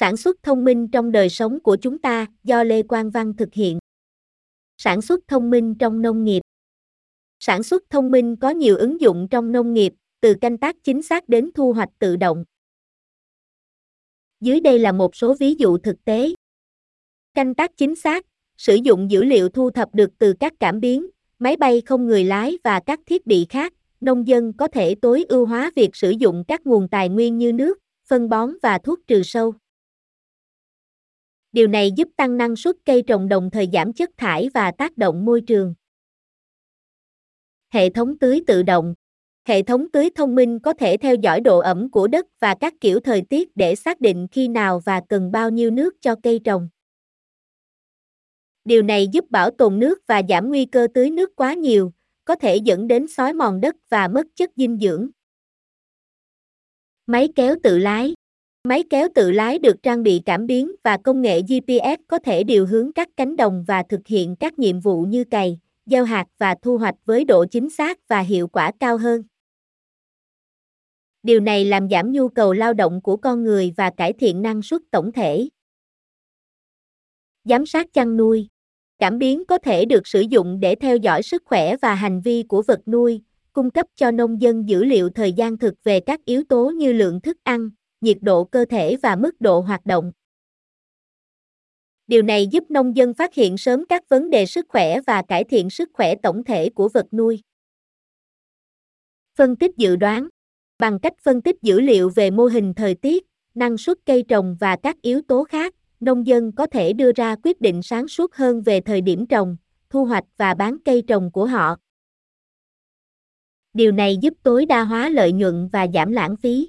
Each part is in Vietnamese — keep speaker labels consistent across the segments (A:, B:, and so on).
A: Sản xuất thông minh trong đời sống của chúng ta do Lê Quang Văn thực hiện. Sản xuất thông minh trong nông nghiệp. Sản xuất thông minh có nhiều ứng dụng trong nông nghiệp, từ canh tác chính xác đến thu hoạch tự động. Dưới đây là một số ví dụ thực tế. Canh tác chính xác, sử dụng dữ liệu thu thập được từ các cảm biến, máy bay không người lái và các thiết bị khác, nông dân có thể tối ưu hóa việc sử dụng các nguồn tài nguyên như nước, phân bón và thuốc trừ sâu. Điều này giúp tăng năng suất cây trồng đồng thời giảm chất thải và tác động môi trường. Hệ thống tưới tự động Hệ thống tưới thông minh có thể theo dõi độ ẩm của đất và các kiểu thời tiết để xác định khi nào và cần bao nhiêu nước cho cây trồng. Điều này giúp bảo tồn nước và giảm nguy cơ tưới nước quá nhiều, có thể dẫn đến xói mòn đất và mất chất dinh dưỡng. Máy kéo tự lái Máy kéo tự lái được trang bị cảm biến và công nghệ GPS có thể điều hướng các cánh đồng và thực hiện các nhiệm vụ như cày, gieo hạt và thu hoạch với độ chính xác và hiệu quả cao hơn. Điều này làm giảm nhu cầu lao động của con người và cải thiện năng suất tổng thể. Giám sát chăn nuôi Cảm biến có thể được sử dụng để theo dõi sức khỏe và hành vi của vật nuôi, cung cấp cho nông dân dữ liệu thời gian thực về các yếu tố như lượng thức ăn, nhiệt độ cơ thể và mức độ hoạt động. Điều này giúp nông dân phát hiện sớm các vấn đề sức khỏe và cải thiện sức khỏe tổng thể của vật nuôi. Phân tích dự đoán Bằng cách phân tích dữ liệu về mô hình thời tiết, năng suất cây trồng và các yếu tố khác, nông dân có thể đưa ra quyết định sáng suốt hơn về thời điểm trồng, thu hoạch và bán cây trồng của họ. Điều này giúp tối đa hóa lợi nhuận và giảm lãng phí.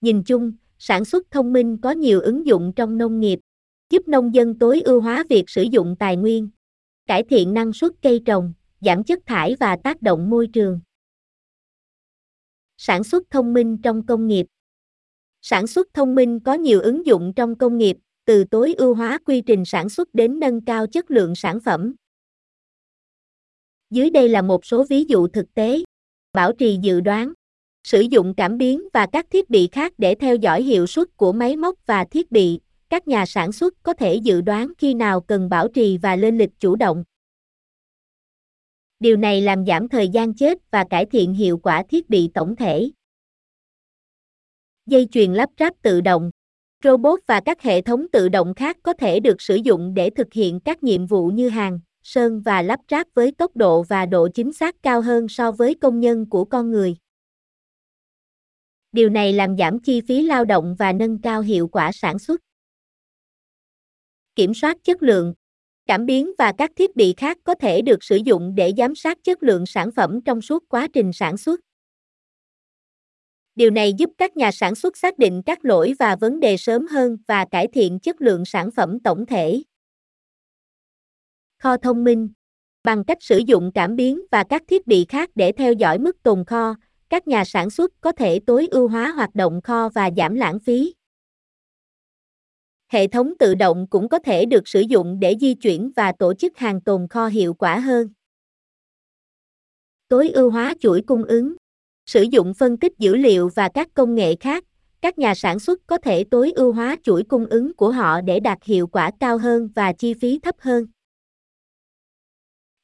A: Nhìn chung, sản xuất thông minh có nhiều ứng dụng trong nông nghiệp, giúp nông dân tối ưu hóa việc sử dụng tài nguyên, cải thiện năng suất cây trồng, giảm chất thải và tác động môi trường. Sản xuất thông minh trong công nghiệp Sản xuất thông minh có nhiều ứng dụng trong công nghiệp, từ tối ưu hóa quy trình sản xuất đến nâng cao chất lượng sản phẩm. Dưới đây là một số ví dụ thực tế. Bảo trì dự đoán sử dụng cảm biến và các thiết bị khác để theo dõi hiệu suất của máy móc và thiết bị, các nhà sản xuất có thể dự đoán khi nào cần bảo trì và lên lịch chủ động. Điều này làm giảm thời gian chết và cải thiện hiệu quả thiết bị tổng thể. Dây chuyền lắp ráp tự động, robot và các hệ thống tự động khác có thể được sử dụng để thực hiện các nhiệm vụ như hàng, sơn và lắp ráp với tốc độ và độ chính xác cao hơn so với công nhân của con người. Điều này làm giảm chi phí lao động và nâng cao hiệu quả sản xuất. Kiểm soát chất lượng Cảm biến và các thiết bị khác có thể được sử dụng để giám sát chất lượng sản phẩm trong suốt quá trình sản xuất. Điều này giúp các nhà sản xuất xác định các lỗi và vấn đề sớm hơn và cải thiện chất lượng sản phẩm tổng thể. Kho thông minh Bằng cách sử dụng cảm biến và các thiết bị khác để theo dõi mức tồn kho, các nhà sản xuất có thể tối ưu hóa hoạt động kho và giảm lãng phí. Hệ thống tự động cũng có thể được sử dụng để di chuyển và tổ chức hàng tồn kho hiệu quả hơn. Tối ưu hóa chuỗi cung ứng. Sử dụng phân tích dữ liệu và các công nghệ khác, các nhà sản xuất có thể tối ưu hóa chuỗi cung ứng của họ để đạt hiệu quả cao hơn và chi phí thấp hơn.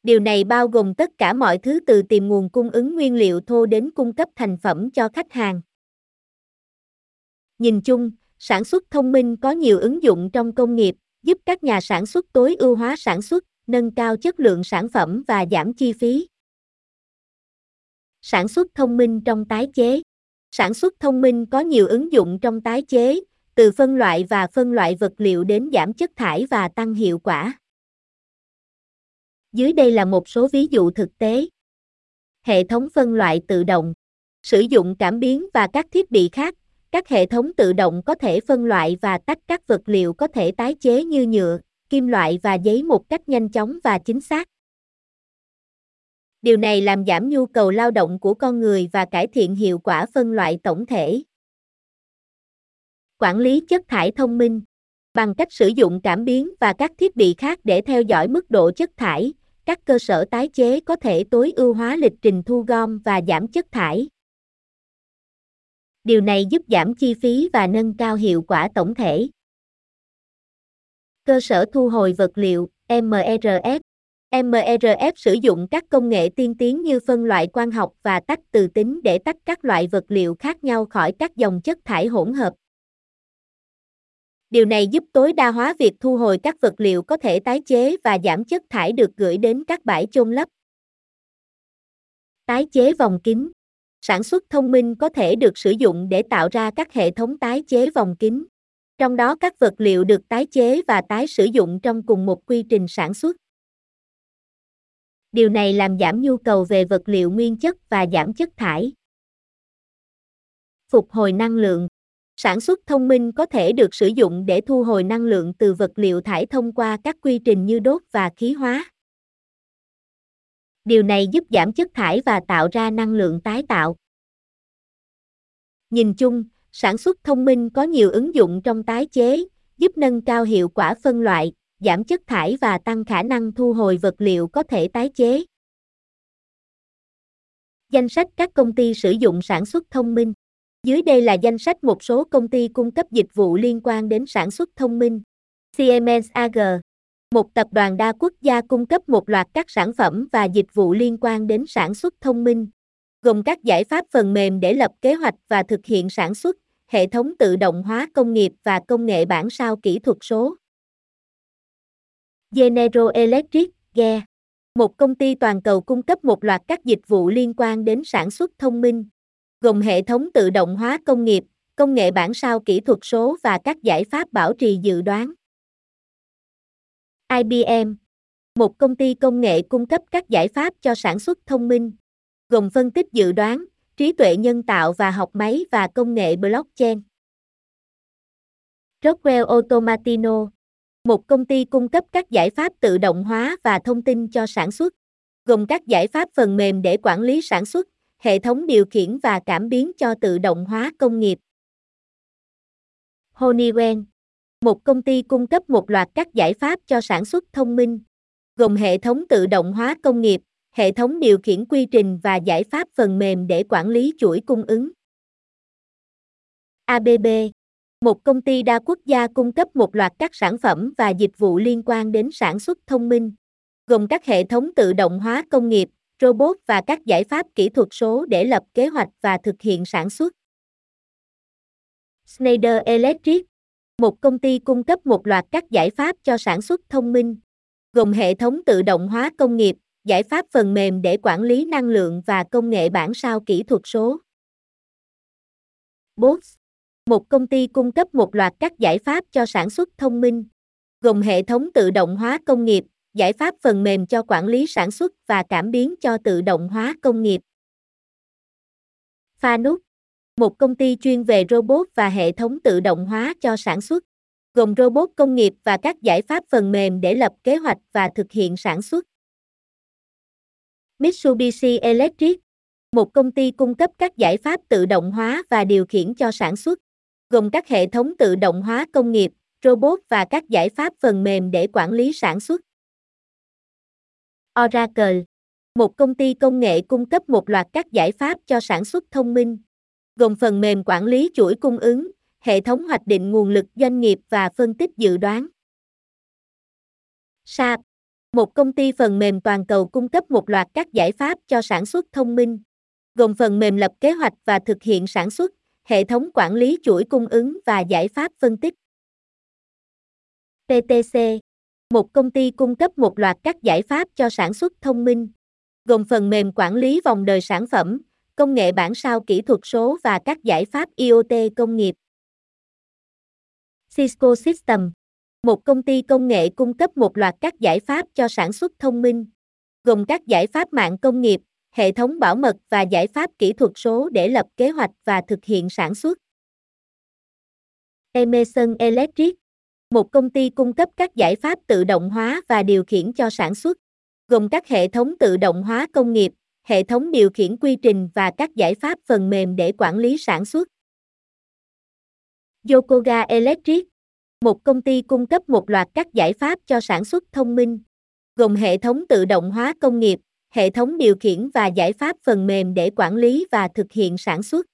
A: Điều này bao gồm tất cả mọi thứ từ tìm nguồn cung ứng nguyên liệu thô đến cung cấp thành phẩm cho khách hàng. Nhìn chung, sản xuất thông minh có nhiều ứng dụng trong công nghiệp, giúp các nhà sản xuất tối ưu hóa sản xuất, nâng cao chất lượng sản phẩm và giảm chi phí. Sản xuất thông minh trong tái chế. Sản xuất thông minh có nhiều ứng dụng trong tái chế, từ phân loại và phân loại vật liệu đến giảm chất thải và tăng hiệu quả. Dưới đây là một số ví dụ thực tế. Hệ thống phân loại tự động. Sử dụng cảm biến và các thiết bị khác, các hệ thống tự động có thể phân loại và tách các vật liệu có thể tái chế như nhựa, kim loại và giấy một cách nhanh chóng và chính xác. Điều này làm giảm nhu cầu lao động của con người và cải thiện hiệu quả phân loại tổng thể. Quản lý chất thải thông minh bằng cách sử dụng cảm biến và các thiết bị khác để theo dõi mức độ chất thải, các cơ sở tái chế có thể tối ưu hóa lịch trình thu gom và giảm chất thải. Điều này giúp giảm chi phí và nâng cao hiệu quả tổng thể. Cơ sở thu hồi vật liệu (MRF) MRF sử dụng các công nghệ tiên tiến như phân loại quang học và tách từ tính để tách các loại vật liệu khác nhau khỏi các dòng chất thải hỗn hợp. Điều này giúp tối đa hóa việc thu hồi các vật liệu có thể tái chế và giảm chất thải được gửi đến các bãi chôn lấp. Tái chế vòng kính Sản xuất thông minh có thể được sử dụng để tạo ra các hệ thống tái chế vòng kính. Trong đó các vật liệu được tái chế và tái sử dụng trong cùng một quy trình sản xuất. Điều này làm giảm nhu cầu về vật liệu nguyên chất và giảm chất thải. Phục hồi năng lượng Sản xuất thông minh có thể được sử dụng để thu hồi năng lượng từ vật liệu thải thông qua các quy trình như đốt và khí hóa. Điều này giúp giảm chất thải và tạo ra năng lượng tái tạo. Nhìn chung, sản xuất thông minh có nhiều ứng dụng trong tái chế, giúp nâng cao hiệu quả phân loại, giảm chất thải và tăng khả năng thu hồi vật liệu có thể tái chế. Danh sách các công ty sử dụng sản xuất thông minh. Dưới đây là danh sách một số công ty cung cấp dịch vụ liên quan đến sản xuất thông minh. Siemens AG, một tập đoàn đa quốc gia cung cấp một loạt các sản phẩm và dịch vụ liên quan đến sản xuất thông minh, gồm các giải pháp phần mềm để lập kế hoạch và thực hiện sản xuất, hệ thống tự động hóa công nghiệp và công nghệ bản sao kỹ thuật số. General Electric, GE, một công ty toàn cầu cung cấp một loạt các dịch vụ liên quan đến sản xuất thông minh, gồm hệ thống tự động hóa công nghiệp, công nghệ bản sao kỹ thuật số và các giải pháp bảo trì dự đoán. IBM, một công ty công nghệ cung cấp các giải pháp cho sản xuất thông minh, gồm phân tích dự đoán, trí tuệ nhân tạo và học máy và công nghệ blockchain. Rockwell Automatino, một công ty cung cấp các giải pháp tự động hóa và thông tin cho sản xuất, gồm các giải pháp phần mềm để quản lý sản xuất, hệ thống điều khiển và cảm biến cho tự động hóa công nghiệp. Honeywell, một công ty cung cấp một loạt các giải pháp cho sản xuất thông minh, gồm hệ thống tự động hóa công nghiệp, hệ thống điều khiển quy trình và giải pháp phần mềm để quản lý chuỗi cung ứng. ABB, một công ty đa quốc gia cung cấp một loạt các sản phẩm và dịch vụ liên quan đến sản xuất thông minh, gồm các hệ thống tự động hóa công nghiệp, robot và các giải pháp kỹ thuật số để lập kế hoạch và thực hiện sản xuất. Schneider Electric, một công ty cung cấp một loạt các giải pháp cho sản xuất thông minh, gồm hệ thống tự động hóa công nghiệp, giải pháp phần mềm để quản lý năng lượng và công nghệ bản sao kỹ thuật số. Bosch, một công ty cung cấp một loạt các giải pháp cho sản xuất thông minh, gồm hệ thống tự động hóa công nghiệp, giải pháp phần mềm cho quản lý sản xuất và cảm biến cho tự động hóa công nghiệp. Fanuc, một công ty chuyên về robot và hệ thống tự động hóa cho sản xuất, gồm robot công nghiệp và các giải pháp phần mềm để lập kế hoạch và thực hiện sản xuất. Mitsubishi Electric, một công ty cung cấp các giải pháp tự động hóa và điều khiển cho sản xuất, gồm các hệ thống tự động hóa công nghiệp, robot và các giải pháp phần mềm để quản lý sản xuất. Oracle, một công ty công nghệ cung cấp một loạt các giải pháp cho sản xuất thông minh, gồm phần mềm quản lý chuỗi cung ứng, hệ thống hoạch định nguồn lực doanh nghiệp và phân tích dự đoán. SAP, một công ty phần mềm toàn cầu cung cấp một loạt các giải pháp cho sản xuất thông minh, gồm phần mềm lập kế hoạch và thực hiện sản xuất, hệ thống quản lý chuỗi cung ứng và giải pháp phân tích. PTC, một công ty cung cấp một loạt các giải pháp cho sản xuất thông minh, gồm phần mềm quản lý vòng đời sản phẩm, công nghệ bản sao kỹ thuật số và các giải pháp IoT công nghiệp. Cisco System, một công ty công nghệ cung cấp một loạt các giải pháp cho sản xuất thông minh, gồm các giải pháp mạng công nghiệp, hệ thống bảo mật và giải pháp kỹ thuật số để lập kế hoạch và thực hiện sản xuất. Emerson Electric, một công ty cung cấp các giải pháp tự động hóa và điều khiển cho sản xuất, gồm các hệ thống tự động hóa công nghiệp, hệ thống điều khiển quy trình và các giải pháp phần mềm để quản lý sản xuất. Yokoga Electric, một công ty cung cấp một loạt các giải pháp cho sản xuất thông minh, gồm hệ thống tự động hóa công nghiệp, hệ thống điều khiển và giải pháp phần mềm để quản lý và thực hiện sản xuất.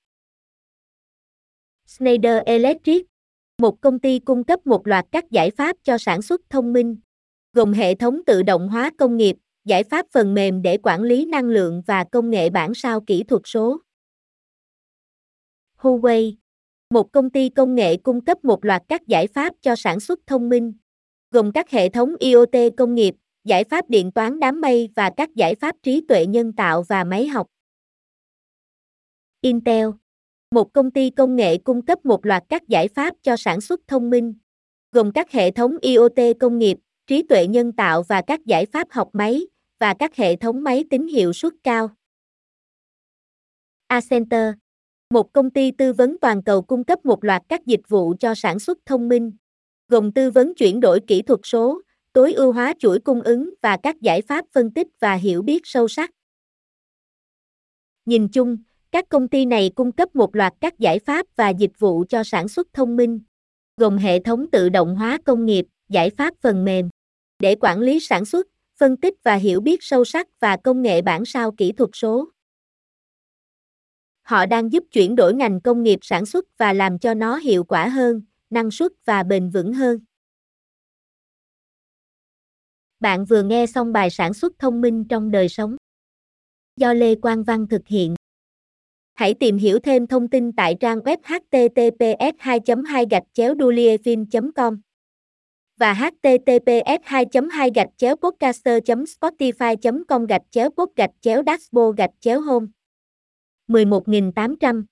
A: Schneider Electric, một công ty cung cấp một loạt các giải pháp cho sản xuất thông minh, gồm hệ thống tự động hóa công nghiệp, giải pháp phần mềm để quản lý năng lượng và công nghệ bản sao kỹ thuật số. Huawei, một công ty công nghệ cung cấp một loạt các giải pháp cho sản xuất thông minh, gồm các hệ thống IoT công nghiệp, giải pháp điện toán đám mây và các giải pháp trí tuệ nhân tạo và máy học. Intel, một công ty công nghệ cung cấp một loạt các giải pháp cho sản xuất thông minh, gồm các hệ thống IoT công nghiệp, trí tuệ nhân tạo và các giải pháp học máy, và các hệ thống máy tính hiệu suất cao. Accenture, một công ty tư vấn toàn cầu cung cấp một loạt các dịch vụ cho sản xuất thông minh, gồm tư vấn chuyển đổi kỹ thuật số, tối ưu hóa chuỗi cung ứng và các giải pháp phân tích và hiểu biết sâu sắc. Nhìn chung, các công ty này cung cấp một loạt các giải pháp và dịch vụ cho sản xuất thông minh, gồm hệ thống tự động hóa công nghiệp, giải pháp phần mềm để quản lý sản xuất, phân tích và hiểu biết sâu sắc và công nghệ bản sao kỹ thuật số. Họ đang giúp chuyển đổi ngành công nghiệp sản xuất và làm cho nó hiệu quả hơn, năng suất và bền vững hơn. Bạn vừa nghe xong bài sản xuất thông minh trong đời sống do Lê Quang Văn thực hiện. Hãy tìm hiểu thêm thông tin tại trang web https 2 2 gạch chéo com và https 2 2 gạch chéo podcaster spotify com gạch chéo pod gạch chéo dashboard gạch chéo home 11800